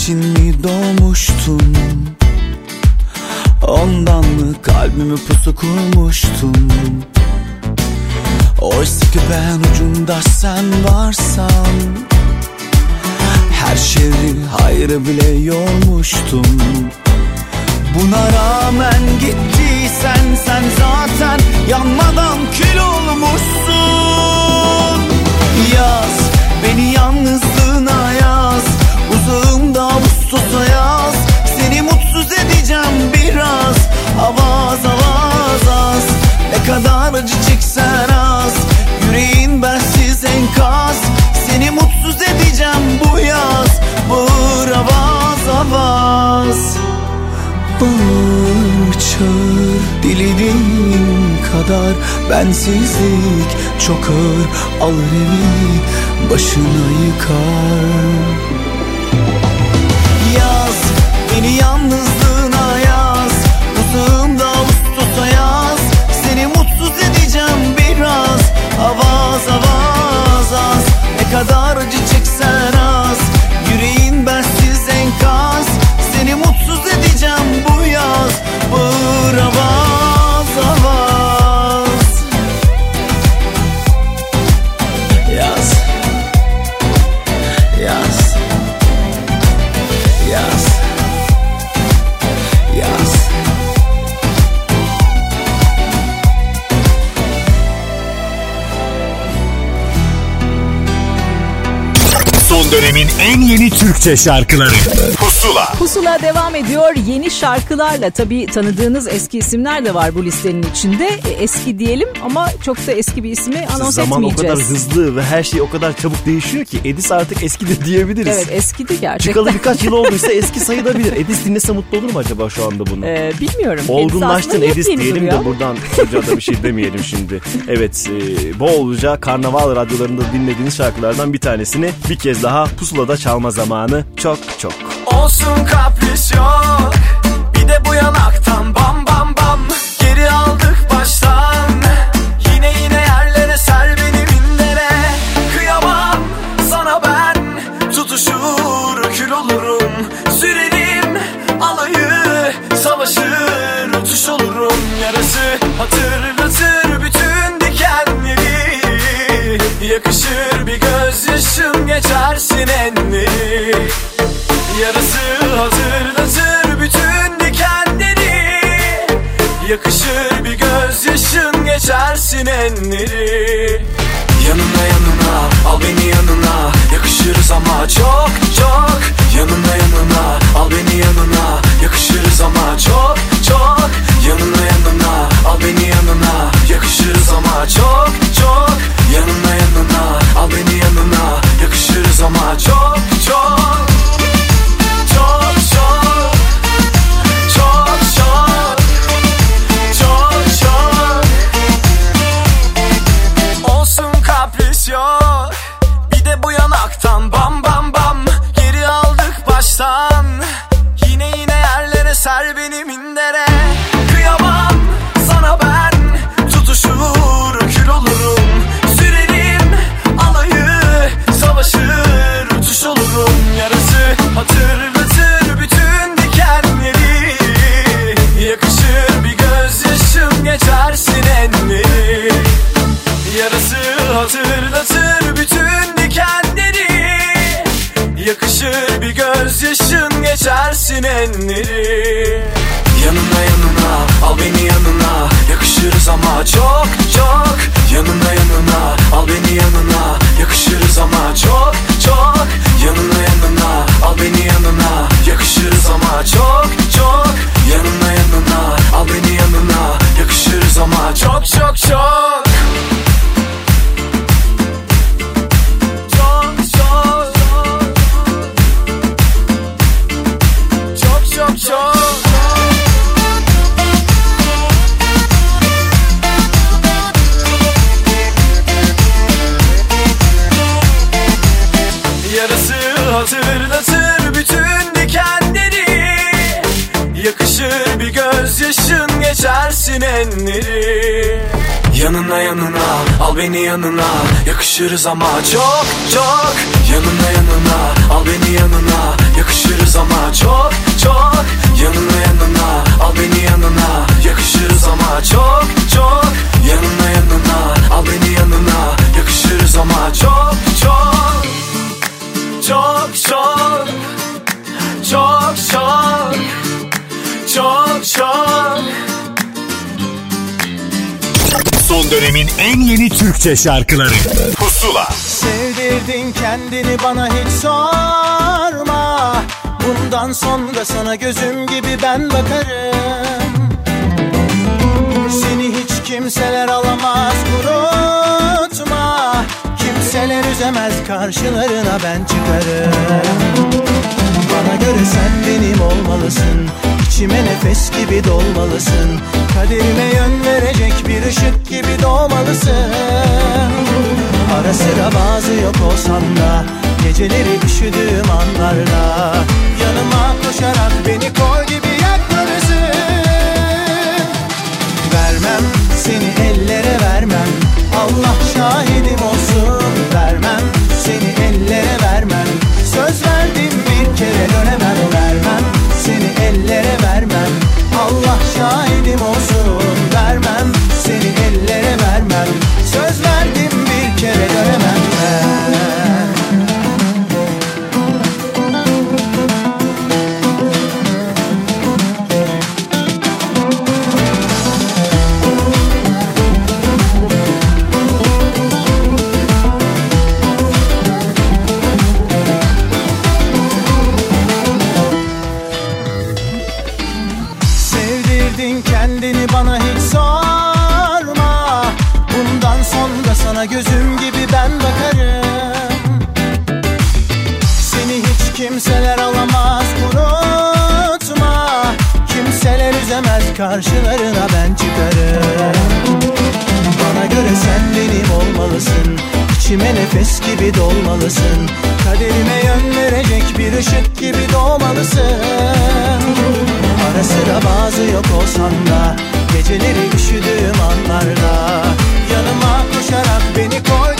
İçin mi doğmuştun? Ondan mı kalbimi pusu kurmuştun? Oysa ki ben ucunda sen varsan Her şeyi hayrı bile yormuştum. Buna rağmen gittiysen sen zaten yanmadan kül olmuşsun. Yaz beni yaz Uzağımda Ağustos'a yaz. Seni mutsuz edeceğim biraz. Avaz avaz az. Ne kadar acı çeksen az. Yüreğin bensiz enkaz. Seni mutsuz edeceğim bu yaz. Bağır avaz avaz. Bağır çağır. Dilediğin kadar Bensizlik çok ağır. Alır evi başına yıkar kadar acı çeksen az. Yüreğin bensiz enkaz. Seni mutsuz edeceğim bu yaz. Bağır Türkçe şarkıları Pusula devam ediyor yeni şarkılarla. Tabii tanıdığınız eski isimler de var bu listenin içinde. E, Eski diyelim ama çok da eski bir ismi anons Zaman o etmeyeceğiz. kadar hızlı ve her şey o kadar çabuk değişiyor ki Edis artık eski de diyebiliriz. Evet eskidi gerçekten. Çıkalı birkaç yıl olduysa eski sayılabilir. Edis dinlese mutlu olur mu acaba şu anda bunu? Ee, bilmiyorum. Olgunlaştın Edis yepyeni diyelim duruyor. de buradan çocuğa da bir şey demeyelim şimdi. Evet e, bolca karnaval radyolarında dinlediğiniz şarkılardan bir tanesini bir kez daha pusulada çalma zamanı çok çok. Olsun kapris yok. Bir de bu yanaktan bam bam bam. Geri aldık baştan. Yine yine yerlere ser beni mindere Kıyamam sana ben. Tutuşur kül olurum. Sürerim alayı Savaşır uçuş olurum. Yarası hatırlatır bütün dikenleri. Yakışır bir gözyaşım geçersin enleri geçersin enleri Yanına yanına al beni yanına. Yakışırız ama çok çok. Yanına yanına al beni yanına. Yakışırız ama çok çok. Yanına yanına al beni yanına. Yakışırız ama çok çok. Yanına yanına al beni yanına. Yakışırız ama çok Çok geçersin enleri Yanına yanına al beni yanına. Yakışırız ama çok çok. Yanına yanına al beni yanına. Yakışırız ama çok çok. Yanına yanına al beni yanına. Yakışırız ama çok çok. Yanına yanına al beni yanına. Yakışırız ama çok çok Çok dikenleri Yanına yanına al beni yanına. Yakışırız ama çok çok. Yanına yanına al beni yanına. Yakışırız ama çok çok. Yanına yanına al beni yanına. Yakışırız ama çok çok. Yanına yanına al beni yanına. Yakışırız ama çok çok. Çok çok. Çok çok. Çok çok. Son dönemin en yeni Türkçe şarkıları. Pusula. Sevdirdin kendini bana hiç sorma. Bundan sonra sana gözüm gibi ben bakarım. Seni hiç kimseler alamaz unutma. Kimseler üzemez karşılarına ben çıkarım. Bana göre sen benim olmalısın İçime nefes gibi dolmalısın Kaderime yön verecek bir ışık gibi doğmalısın. Ara sıra bazı yok olsam da Geceleri üşüdüğüm anlarda Yanıma koşarak beni kol gibi yakmalısın Vermem seni ellere vermem Allah şahidim olsun. Vermem seni ellere vermem Söz verdim bir kere dönemem. Vermem seni ellere vermem Allah şahidim olsun Vermem seni ellere vermem Söz verdim bir kere dönemem ben. Nefes gibi dolmalısın. Kaderime yön verecek bir ışık gibi doğmalısın. Ara sıra bazı yok olsam da Geceleri üşüdüğüm anlarda Yanıma koşarak beni kol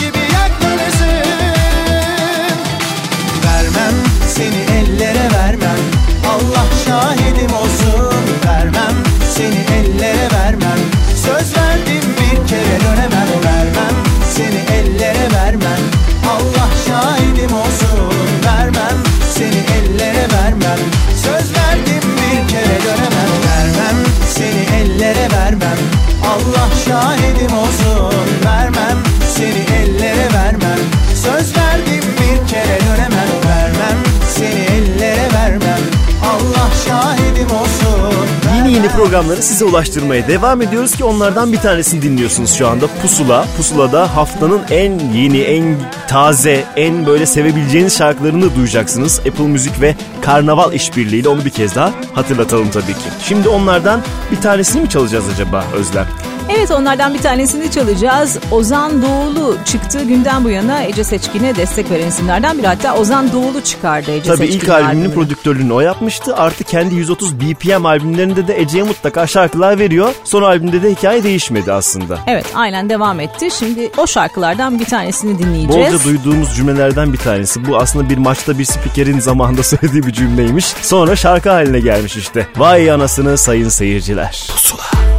vermem Allah şahidim olsun Vermem seni ellere vermem Söz verdim bir kere dönemem Vermem seni ellere vermem Allah şahidim olsun Yeni yeni programları size ulaştırmaya devam ediyoruz ki onlardan bir tanesini dinliyorsunuz şu anda. Pusula. Pusula'da haftanın en yeni, en taze, en böyle sevebileceğiniz şarkılarını duyacaksınız. Apple Müzik ve Karnaval işbirliğiyle onu bir kez daha hatırlatalım tabii ki. Şimdi onlardan bir tanesini mi çalacağız acaba Özlem? Evet onlardan bir tanesini çalacağız. Ozan Doğulu çıktığı günden bu yana Ece Seçkin'e destek veren isimlerden biri. Hatta Ozan Doğulu çıkardı Ece Tabii Seçkin'in ilk albümünün albümünü. prodüktörlüğünü o yapmıştı. Artı kendi 130 BPM albümlerinde de Ece'ye mutlaka şarkılar veriyor. Son albümde de hikaye değişmedi aslında. Evet aynen devam etti. Şimdi o şarkılardan bir tanesini dinleyeceğiz. Bolca duyduğumuz cümlelerden bir tanesi. Bu aslında bir maçta bir spikerin zamanında söylediği bir cümleymiş. Sonra şarkı haline gelmiş işte. Vay anasını sayın seyirciler. Pusula.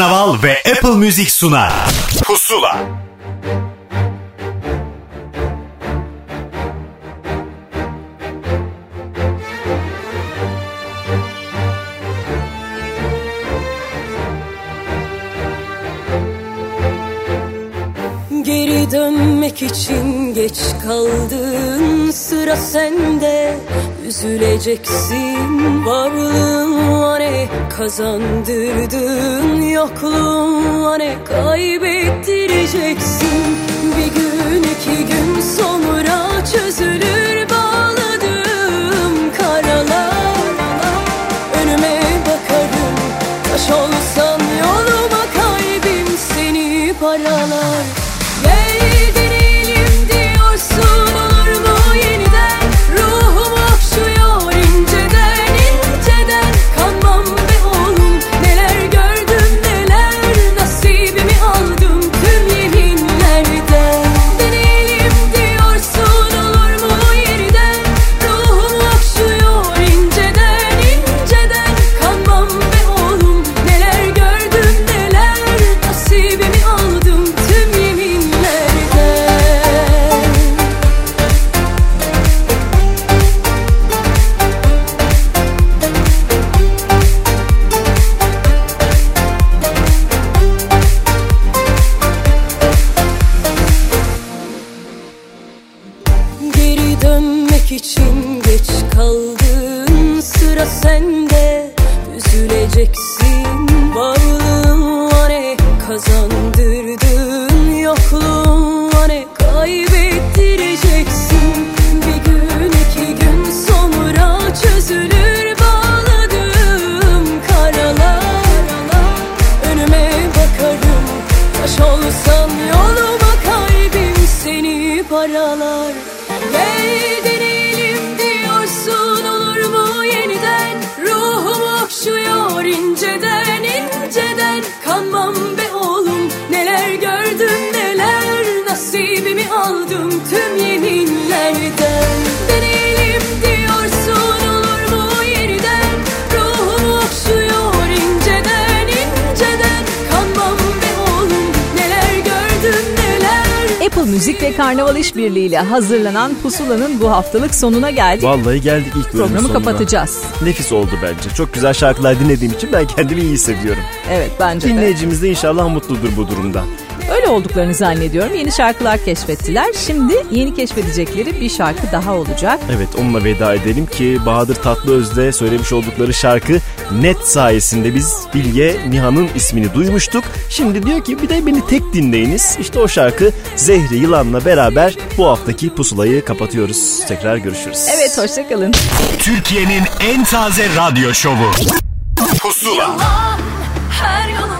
Karnaval ve Apple Müzik sunar. Pusula. Geri dönmek için geç kaldın Sıra sende Üzüleceksin Varlığın ne kazandırdın Yokluğun ne kaybettireceksin Bir gün iki gün sonra çözülür bağladığım karalar. Önüme bakarım Taş olsan yoluma kalbim seni paralar Müzik ve Karnaval İşbirliği ile hazırlanan Pusula'nın bu haftalık sonuna geldik. Vallahi geldik ilk bölümün Programı sonuna. kapatacağız. Nefis oldu bence. Çok güzel şarkılar dinlediğim için ben kendimi iyi hissediyorum. Evet bence de. Dinleyicimiz de inşallah mutludur bu durumdan. Olduklarını zannediyorum. Yeni şarkılar keşfettiler. Şimdi yeni keşfedecekleri bir şarkı daha olacak. Evet onunla veda edelim ki Bahadır Tatlıöz'de söylemiş oldukları şarkı Net sayesinde biz Bilge Nihan'ın ismini duymuştuk. Şimdi diyor ki bir de beni tek dinleyiniz. İşte o şarkı Zehri Yılan'la beraber bu haftaki pusulayı kapatıyoruz. Tekrar görüşürüz. Evet hoşçakalın. Türkiye'nin en taze radyo şovu. Pusula. Yalan her yanım